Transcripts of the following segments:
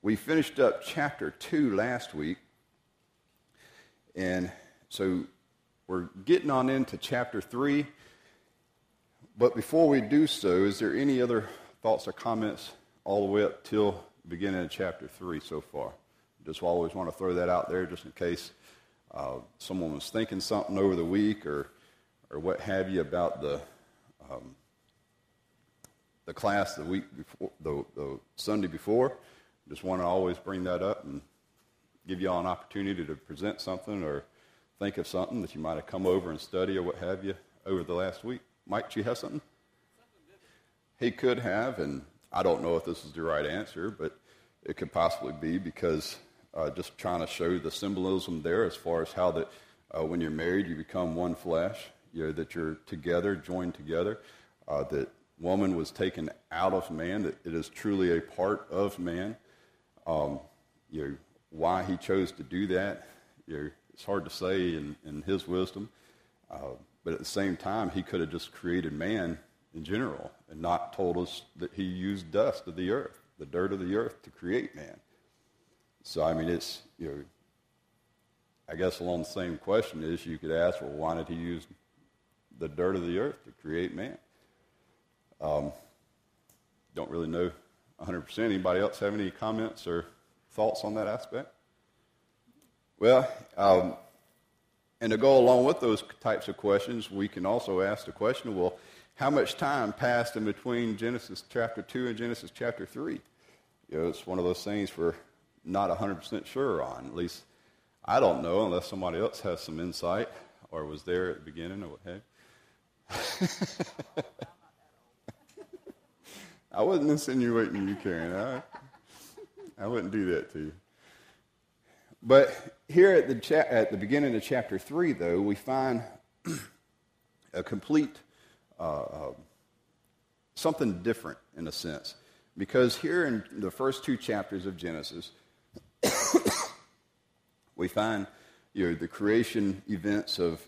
we finished up chapter 2 last week, and so we're getting on into chapter 3. But before we do so, is there any other thoughts or comments all the way up till beginning of chapter 3 so far? Just always want to throw that out there just in case uh, someone was thinking something over the week or, or what have you about the, um, the class the week before, the, the Sunday before. Just want to always bring that up and give you all an opportunity to present something or think of something that you might have come over and study or what have you over the last week. Mike, do you have something? He could have, and I don't know if this is the right answer, but it could possibly be because uh, just trying to show the symbolism there as far as how that uh, when you're married, you become one flesh, you know, that you're together, joined together, uh, that woman was taken out of man, that it is truly a part of man. Um, you know, why he chose to do that, you know, it's hard to say in, in his wisdom. Uh, but at the same time, he could have just created man in general and not told us that he used dust of the earth, the dirt of the earth, to create man. So, I mean, it's, you know, I guess along the same question is you could ask, well, why did he use the dirt of the earth to create man? Um, don't really know 100%. Anybody else have any comments or thoughts on that aspect? Well, um, and to go along with those types of questions, we can also ask the question well, how much time passed in between Genesis chapter 2 and Genesis chapter 3? You know, it's one of those things we're not 100% sure on. At least I don't know unless somebody else has some insight or was there at the beginning or what have I wasn't insinuating you, Karen. I, I wouldn't do that to you. But here at the, cha- at the beginning of chapter 3, though, we find a complete, uh, uh, something different in a sense. Because here in the first two chapters of Genesis, we find you know, the creation events of,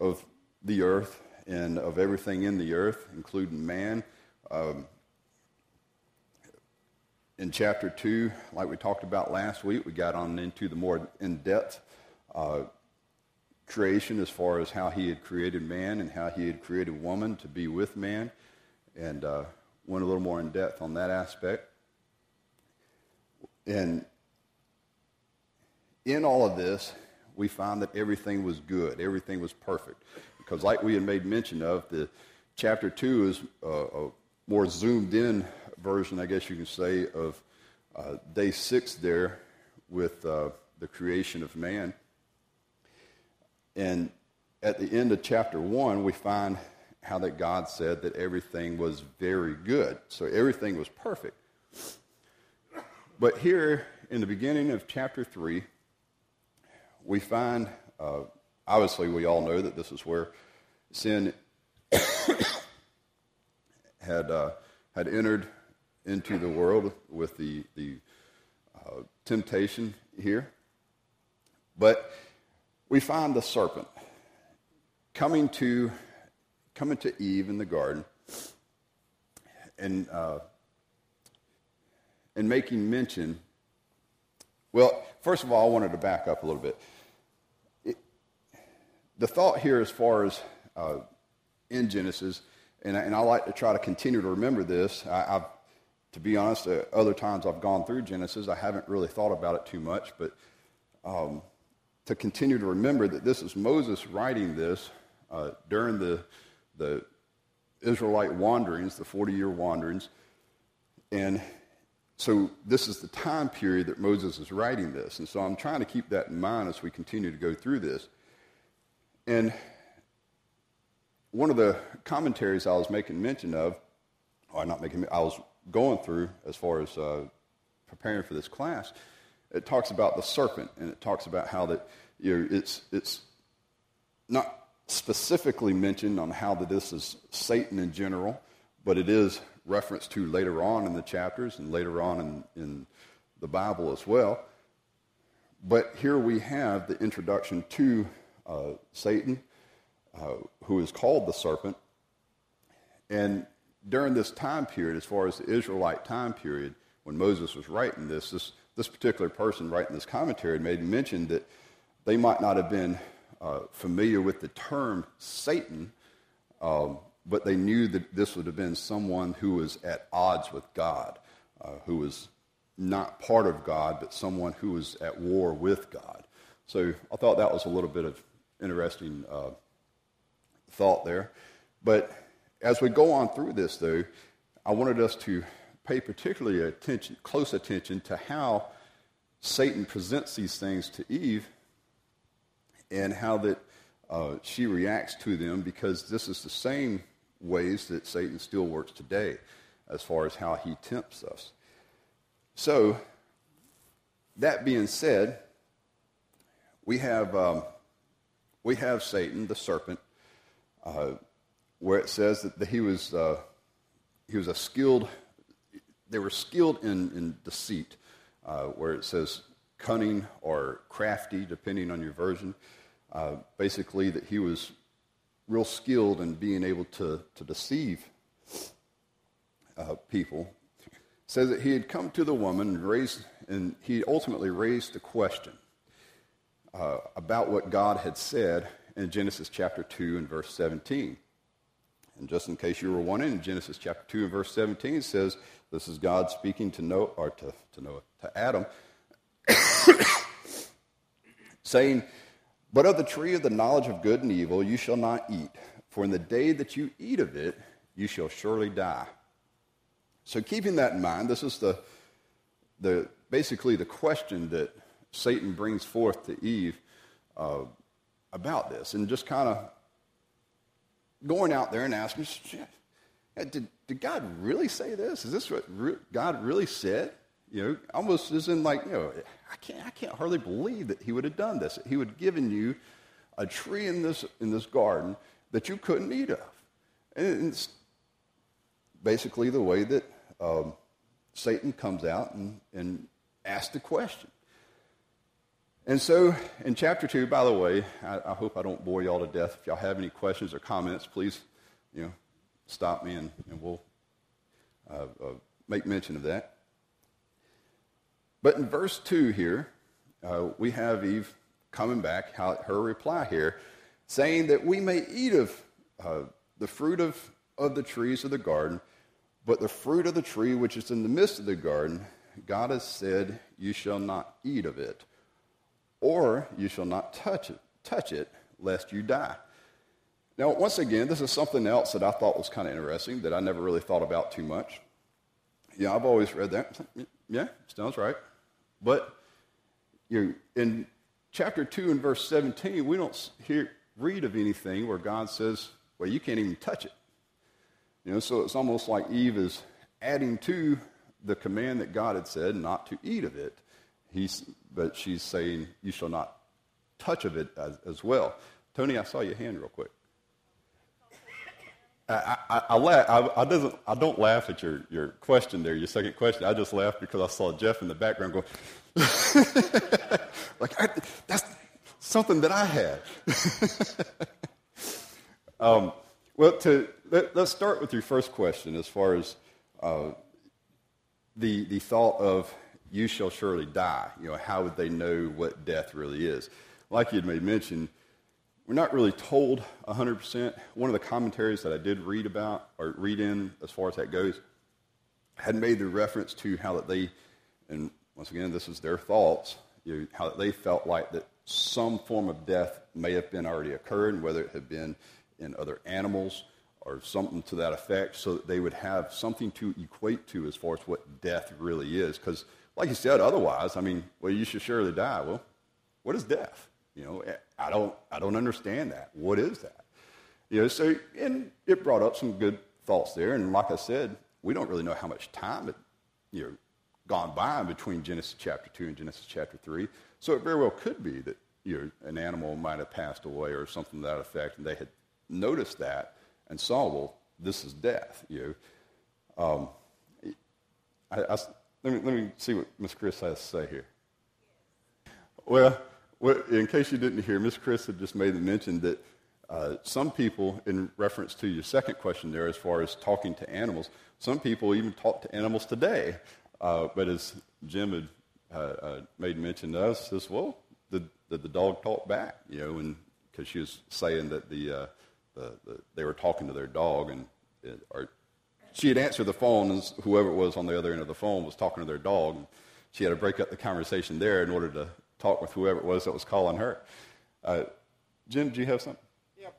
of the earth and of everything in the earth, including man. Um, in chapter 2, like we talked about last week, we got on into the more in depth uh, creation as far as how he had created man and how he had created woman to be with man, and uh, went a little more in depth on that aspect. And in all of this, we find that everything was good, everything was perfect. Because, like we had made mention of, the chapter 2 is uh, a more zoomed in version, I guess you can say, of uh, day six there with uh, the creation of man. And at the end of chapter one, we find how that God said that everything was very good. So everything was perfect. But here in the beginning of chapter three, we find, uh, obviously, we all know that this is where sin had, uh, had entered into the world with the, the uh, temptation here. But we find the serpent coming to, coming to Eve in the garden and, uh, and making mention. Well, first of all, I wanted to back up a little bit. It, the thought here, as far as uh, in Genesis, and I, and I, like to try to continue to remember this. I, have to be honest, uh, other times I've gone through Genesis, I haven't really thought about it too much, but um, to continue to remember that this is Moses writing this uh, during the, the Israelite wanderings, the 40 year wanderings. And so this is the time period that Moses is writing this. And so I'm trying to keep that in mind as we continue to go through this. And one of the commentaries I was making mention of, or not making, I was going through as far as uh, preparing for this class, it talks about the serpent, and it talks about how that you it's it's not specifically mentioned on how that this is Satan in general, but it is referenced to later on in the chapters and later on in, in the Bible as well. But here we have the introduction to uh, Satan, uh, who is called the serpent, and during this time period, as far as the Israelite time period, when Moses was writing this, this, this particular person writing this commentary made mention that they might not have been uh, familiar with the term Satan, um, but they knew that this would have been someone who was at odds with God, uh, who was not part of God, but someone who was at war with God. So I thought that was a little bit of interesting uh, thought there. But as we go on through this, though, I wanted us to pay particularly attention, close attention to how Satan presents these things to Eve and how that uh, she reacts to them because this is the same ways that Satan still works today as far as how he tempts us. So, that being said, we have, um, we have Satan, the serpent, uh, where it says that he was, uh, he was a skilled, they were skilled in, in deceit, uh, where it says cunning or crafty, depending on your version. Uh, basically, that he was real skilled in being able to, to deceive uh, people. It says that he had come to the woman and raised, and he ultimately raised the question uh, about what God had said in Genesis chapter 2 and verse 17. And just in case you were wondering, in Genesis chapter 2 and verse 17 it says, this is God speaking to Noah, or to, to Noah, to Adam, saying, But of the tree of the knowledge of good and evil you shall not eat, for in the day that you eat of it, you shall surely die. So keeping that in mind, this is the, the basically the question that Satan brings forth to Eve uh, about this, and just kind of going out there and asking, did, did God really say this? Is this what re- God really said? You know, almost as in like, you know, I can't, I can't hardly believe that he would have done this. He would have given you a tree in this, in this garden that you couldn't eat of. And it's basically the way that um, Satan comes out and, and asks the question. And so in chapter 2, by the way, I, I, hope I don't bore y'all to death. If y'all have any questions or comments, please, you know, stop me and, and we'll uh, uh, make mention of that. But in verse 2 here, uh, we have Eve coming back, how, her reply here, saying that we may eat of uh, the fruit of, of the trees of the garden, but the fruit of the tree which is in the midst of the garden, God has said, You shall not eat of it or you shall not touch it, touch it, lest you die. Now, once again, this is something else that I thought was kind of interesting that I never really thought about too much. Yeah, I've always read that. Yeah, sounds right. But you in chapter 2 and verse 17, we don't hear, read of anything where God says, well, you can't even touch it. You know, so it's almost like Eve is adding to the command that God had said not to eat of it. He's, but she's saying, You shall not touch of it as, as well. Tony, I saw your hand real quick. I, I, I, laugh, I, I, doesn't, I don't laugh at your, your question there, your second question. I just laughed because I saw Jeff in the background going, like, I, that's something that I had. um, well, to, let, us start with your first question as far as uh, the, the thought of you shall surely die. You know, how would they know what death really is? Like you had made mention, we're not really told 100%. One of the commentaries that I did read about, or read in as far as that goes, had made the reference to how that they, and once again, this is their thoughts, you know, how they felt like that some form of death may have been already occurred, whether it had been in other animals or something to that effect, so that they would have something to equate to as far as what death really is. Because like you said, otherwise, I mean, well, you should surely die. Well, what is death? You know, I don't, I don't understand that. What is that? You know, so, and it brought up some good thoughts there. And like I said, we don't really know how much time had, you know, gone by between Genesis chapter 2 and Genesis chapter 3. So it very well could be that, you know, an animal might have passed away or something to that effect, and they had noticed that and saw, well, this is death, you know. Um, I, I, let me, let me see what Miss Chris has to say here. Well, in case you didn't hear, Miss Chris had just made the mention that uh, some people, in reference to your second question there, as far as talking to animals, some people even talk to animals today. Uh, but as Jim had uh, uh, made mention to us, says, well, did, did the dog talk back? You know, and because she was saying that the, uh, the, the, they were talking to their dog, and it, or she had answered the phone, and whoever it was on the other end of the phone was talking to their dog. And she had to break up the conversation there in order to talk with whoever it was that was calling her. Uh, Jim, do you have something? Yep.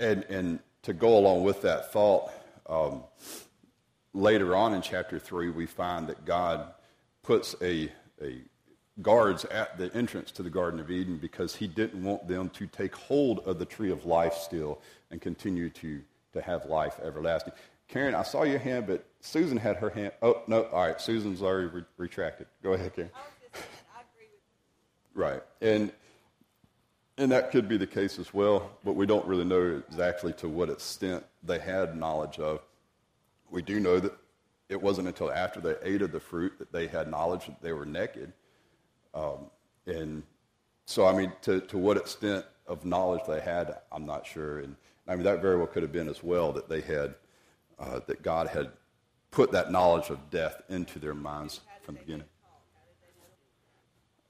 And, and to go along with that thought, um, later on in chapter 3, we find that God puts a, a guards at the entrance to the Garden of Eden because he didn't want them to take hold of the tree of life still and continue to, to have life everlasting. Karen, I saw your hand, but Susan had her hand. Oh, no, all right, Susan's already re- retracted. Go ahead, Karen. Right. And and that could be the case as well, but we don't really know exactly to what extent they had knowledge of. We do know that it wasn't until after they ate of the fruit that they had knowledge that they were naked. Um, and so, I mean, to, to what extent of knowledge they had, I'm not sure. And I mean, that very well could have been as well that they had, uh, that God had put that knowledge of death into their minds from the beginning.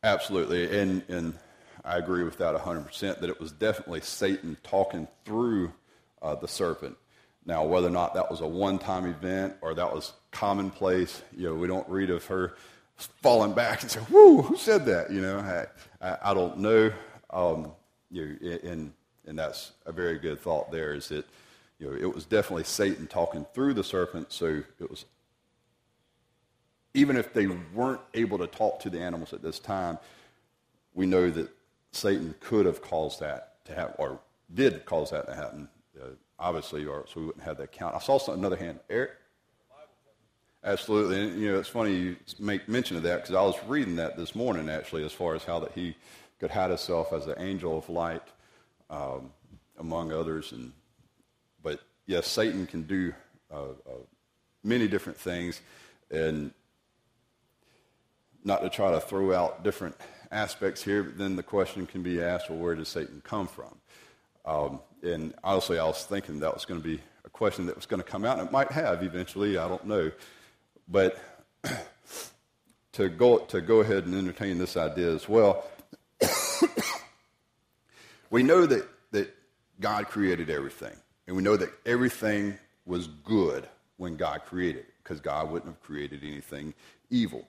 Absolutely. And, and I agree with that 100%, that it was definitely Satan talking through uh, the serpent. Now, whether or not that was a one time event or that was commonplace, you know, we don't read of her falling back and say, Whoo, who said that? You know, I, I, I don't know. Um, you know, and, and that's a very good thought there is that, you know, it was definitely Satan talking through the serpent, so it was even if they weren't able to talk to the animals at this time, we know that Satan could have caused that to happen, or did cause that to happen, uh, obviously, or so we wouldn't have that count. I saw some, another hand. Eric? Absolutely. And, you know, it's funny you make mention of that because I was reading that this morning, actually, as far as how that he could hide himself as the angel of light, um, among others. And yes, Satan can do uh, uh, many different things. And not to try to throw out different aspects here, but then the question can be asked, well, where does Satan come from? Um, and honestly, I was thinking that was going to be a question that was going to come out, and it might have eventually, I don't know. But to go, to go ahead and entertain this idea as well, we know that, that God created everything, and we know that everything was good when God created it, because God wouldn't have created anything evil.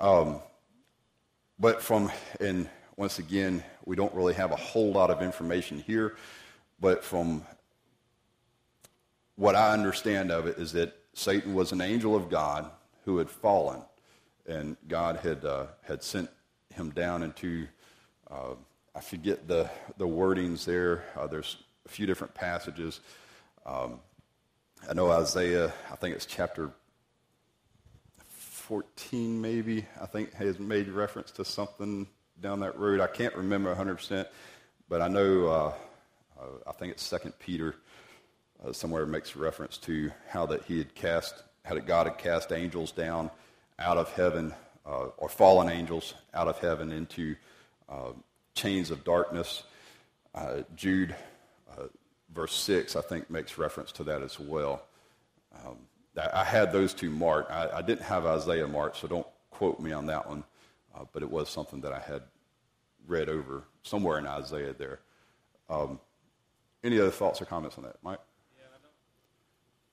Um, but from, and once again, we don't really have a whole lot of information here, but from what I understand of it is that Satan was an angel of God who had fallen, and God had, uh, had sent him down into, uh, I forget the, the wordings there. Uh, there's few different passages. Um, I know Isaiah, I think it's chapter 14 maybe, I think has made reference to something down that road. I can't remember 100%, but I know, uh, uh, I think it's Second Peter uh, somewhere makes reference to how that he had cast, how that God had cast angels down out of heaven, uh, or fallen angels out of heaven into uh, chains of darkness. Uh, verse 6, I think makes reference to that as well. Um, I had those two marked. I, I, didn't have Isaiah marked, so don't quote me on that one. Uh, but it was something that I had read over somewhere in Isaiah there. Um, any other thoughts or comments on that, Mike? Yeah,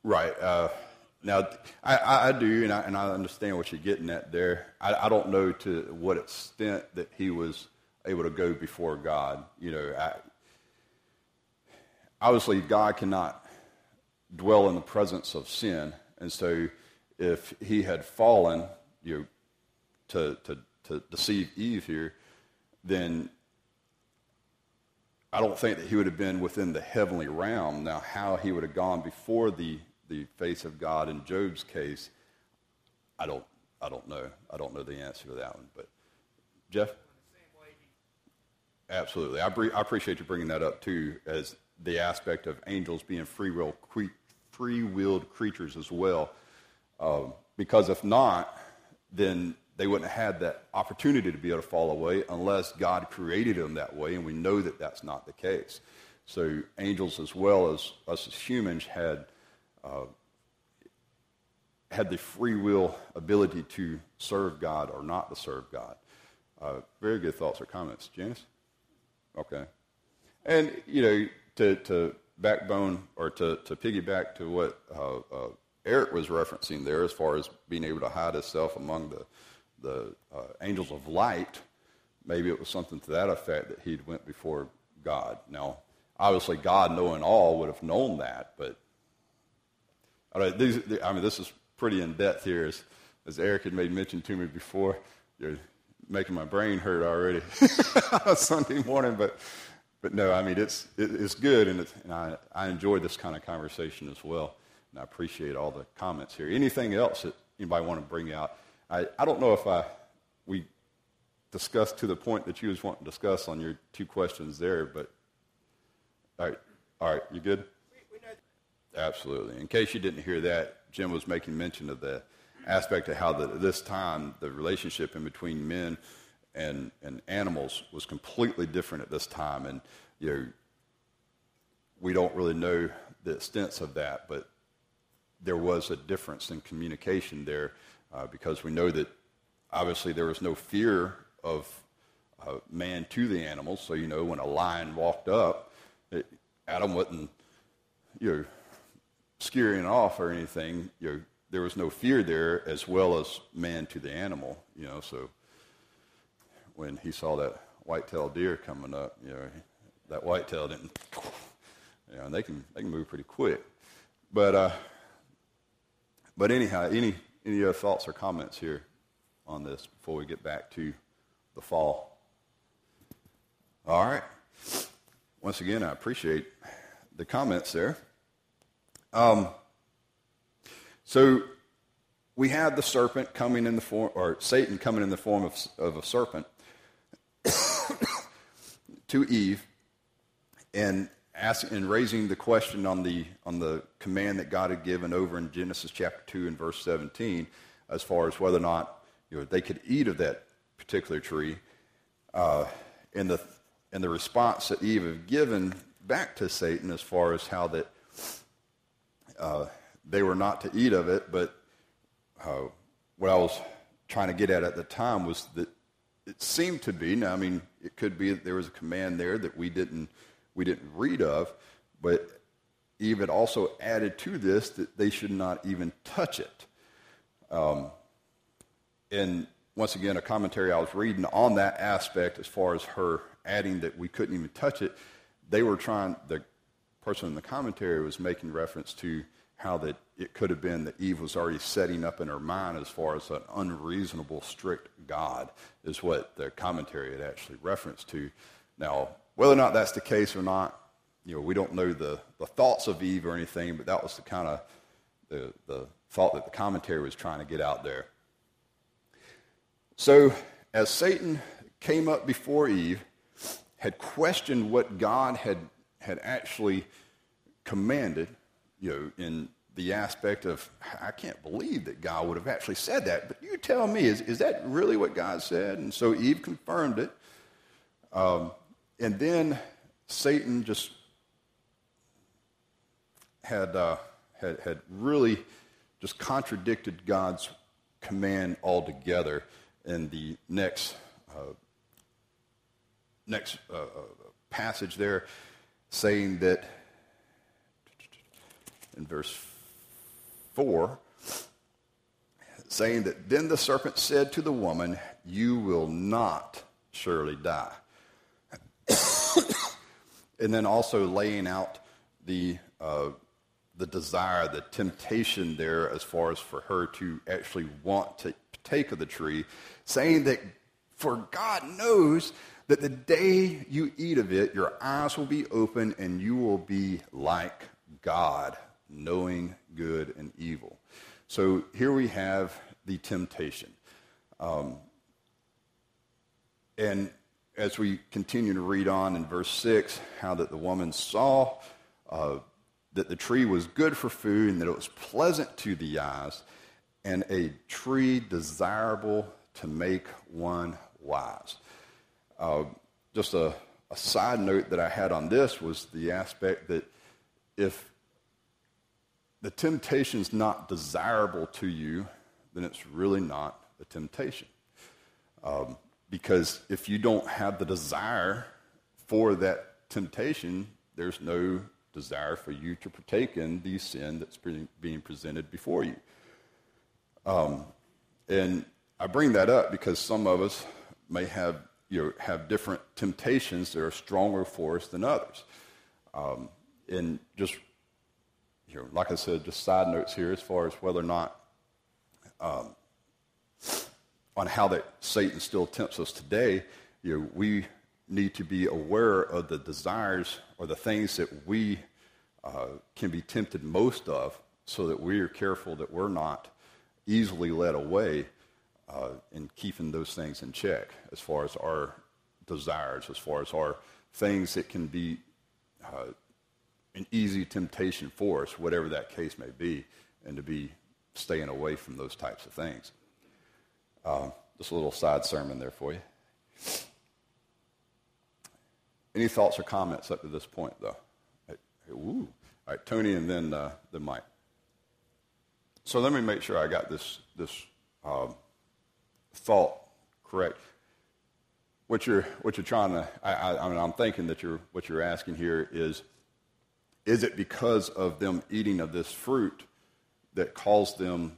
right. Uh, now, I, I, do, and I, and I, understand what you're getting at there. I, I, don't know to what extent that he was able to go before God. You know, obviously, God cannot dwell in the presence of sin and so if he had fallen, you know, to, to, to deceive Eve here, then I don't think that he would have been within the heavenly realm. Now, how he would have gone before the, the face of God in Job's case, I don't, I don't know. I don't know the answer to that one. But, Jeff? Absolutely. I, I appreciate you bringing that up, too, as the aspect of angels being free will cre- free-willed creatures as well. Um, because if not, then they wouldn't have had that opportunity to be able to fall away unless God created them that way, and we know that that's not the case. So angels, as well as us as humans, had uh, had the free will ability to serve God or not to serve God. Uh, very good thoughts or comments. Janice? Okay. And, you know, to, to backbone or to, to piggyback to what uh, uh, Eric was referencing there as far as being able to hide himself among the, the uh, angels of light, maybe it was something to that effect that he'd went before God. Now, obviously, God knowing all would have known that, but these, I mean, this is pretty in depth here, as, as Eric had made mention to me before. You're making my brain hurt already Sunday morning, but but no, I mean it's it, it's good, and, it's, and I I enjoy this kind of conversation as well, and I appreciate all the comments here. Anything else that anybody want to bring out? I I don't know if I we discussed to the point that you was wanting to discuss on your two questions there, but all right, all right, you good? Absolutely. In case you didn't hear that, Jim was making mention of the aspect of how the, this time the relationship in between men and, and animals was completely different at this time. And, you know, we don't really know the extents of that, but there was a difference in communication there uh, because we know that obviously there was no fear of uh, man to the animals. So, you know, when a lion walked up, it, Adam wasn't, you know, scaring off or anything. You know, there was no fear there as well as man to the animal, you know, so when he saw that white-tailed deer coming up, you know, that white-tail didn't, you know, and they can, they can move pretty quick. But, uh, but anyhow, any, any other thoughts or comments here on this before we get back to the fall? All right. Once again, I appreciate the comments there. Um, so we had the serpent coming in the form, or Satan coming in the form of, of a serpent to Eve, and asking and raising the question on the on the command that God had given over in Genesis chapter two and verse seventeen, as far as whether or not you know they could eat of that particular tree, uh, and the and the response that Eve had given back to Satan as far as how that uh, they were not to eat of it, but uh, what I was trying to get at at the time was that it seemed to be. Now, I mean, it could be that there was a command there that we didn't we didn't read of, but Eve had also added to this that they should not even touch it. Um, and once again, a commentary I was reading on that aspect, as far as her adding that we couldn't even touch it, they were trying. The person in the commentary was making reference to how that it could have been that Eve was already setting up in her mind as far as an unreasonable, strict God, is what the commentary had actually referenced to. Now, whether or not that's the case or not, you know, we don't know the, the thoughts of Eve or anything, but that was the kind of the, the thought that the commentary was trying to get out there. So, as Satan came up before Eve, had questioned what God had, had actually commanded, you know, in the aspect of, I can't believe that God would have actually said that, but you tell me, is, is that really what God said? And so Eve confirmed it. Um, and then Satan just had, uh, had, had really just contradicted God's command altogether in the next, uh, next uh, uh passage there, saying that in verse 4, saying that then the serpent said to the woman, You will not surely die. and then also laying out the, uh, the desire, the temptation there as far as for her to actually want to take of the tree, saying that for God knows that the day you eat of it, your eyes will be open and you will be like God, knowing good and evil. So here we have the temptation. Um, and as we continue to read on in verse 6, how that the woman saw uh, that the tree was good for food and that it was pleasant to the eyes, and a tree desirable to make one wise. Uh, just a, a side note that I had on this was the aspect that if the temptation's not desirable to you, then it's really not a temptation. Um, because if you don't have the desire for that temptation, there's no desire for you to partake in the sin that's being presented before you. Um, and I bring that up because some of us may have, you know, have different temptations that are stronger for us than others. Um, and just, know, like I said, just side notes here as far as whether or not um, on how that Satan still tempts us today, you know, we need to be aware of the desires or the things that we uh, can be tempted most of so that we are careful that we're not easily led away uh, in keeping those things in check as far as our desires, as far as our things that can be uh, an easy temptation for us, whatever that case may be, and to be staying away from those types of things. Uh, just a little side sermon there for you. Any thoughts or comments up to this point, though? Hey, hey, All right, Tony, and then uh, Mike. So let me make sure I got this this um, thought correct. What you're what you're trying to, I, I, I mean, I'm thinking that you're what you're asking here is, is it because of them eating of this fruit that caused them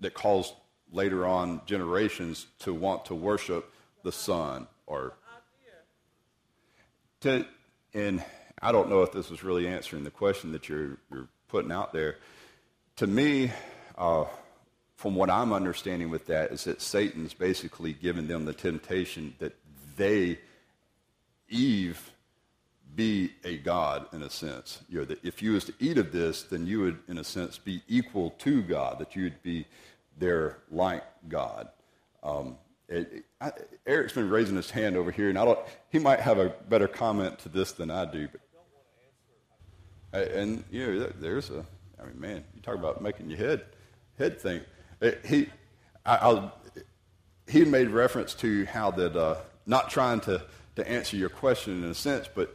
that caused later on generations to want to worship the sun or to, and I don't know if this is really answering the question that you're, you're putting out there. To me, uh, from what I'm understanding with that, is that Satan's basically given them the temptation that they, Eve, be a god in a sense. You know, that if you was to eat of this, then you would, in a sense, be equal to God. That you would be they're like God. Um, it, it, I, Eric's been raising his hand over here, and I don't. He might have a better comment to this than I do. But, and you know, there's a. I mean, man, you talk about making your head head think. He, I, I, he made reference to how that uh, not trying to to answer your question in a sense, but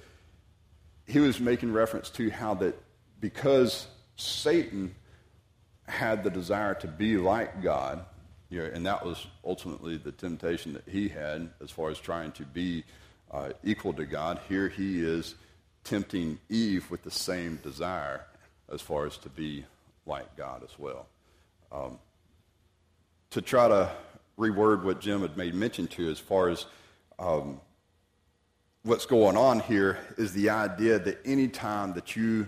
he was making reference to how that because Satan had the desire to be like God, you know, and that was ultimately the temptation that he had as far as trying to be uh, equal to God. Here he is tempting Eve with the same desire as far as to be like God as well. Um, to try to reword what Jim had made mention to as far as um, what's going on here is the idea that any time that you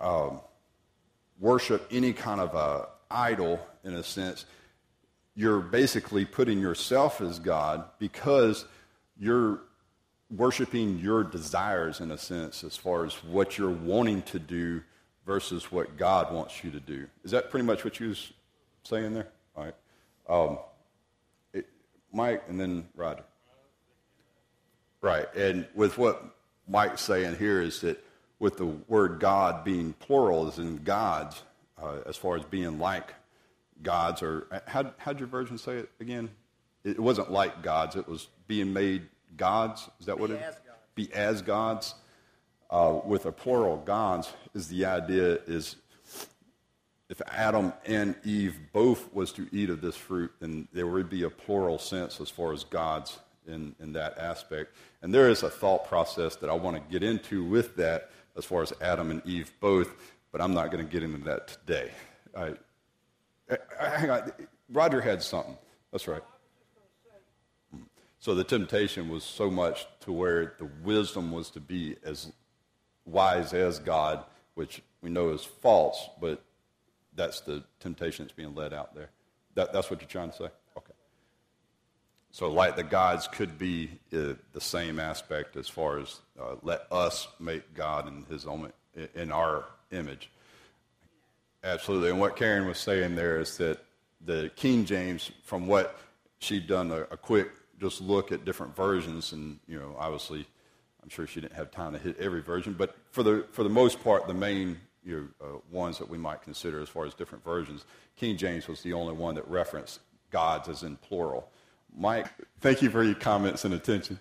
um, worship any kind of a idol, in a sense, you're basically putting yourself as God because you're worshiping your desires, in a sense, as far as what you're wanting to do versus what God wants you to do. Is that pretty much what you was saying there? All right. Um, it, Mike and then Roger. Right. And with what Mike's saying here is that with the word God being plural, as in gods, uh, as far as being like gods, or how, how'd your version say it again? It wasn't like gods, it was being made gods. Is that be what it Be as gods. Uh, with a plural gods, is the idea is if Adam and Eve both was to eat of this fruit, then there would be a plural sense as far as gods in, in that aspect. And there is a thought process that I want to get into with that as far as Adam and Eve both, but I'm not going to get into that today. I, I, hang on. Roger had something. That's right. So the temptation was so much to where the wisdom was to be as wise as God, which we know is false, but that's the temptation that's being led out there. That, that's what you're trying to say? So, like the gods could be uh, the same aspect as far as uh, let us make God in His own in our image. Absolutely. And what Karen was saying there is that the King James, from what she'd done a, a quick just look at different versions, and you know, obviously, I'm sure she didn't have time to hit every version, but for the for the most part, the main you know, uh, ones that we might consider as far as different versions, King James was the only one that referenced gods as in plural. Mike, thank you for your comments and attention.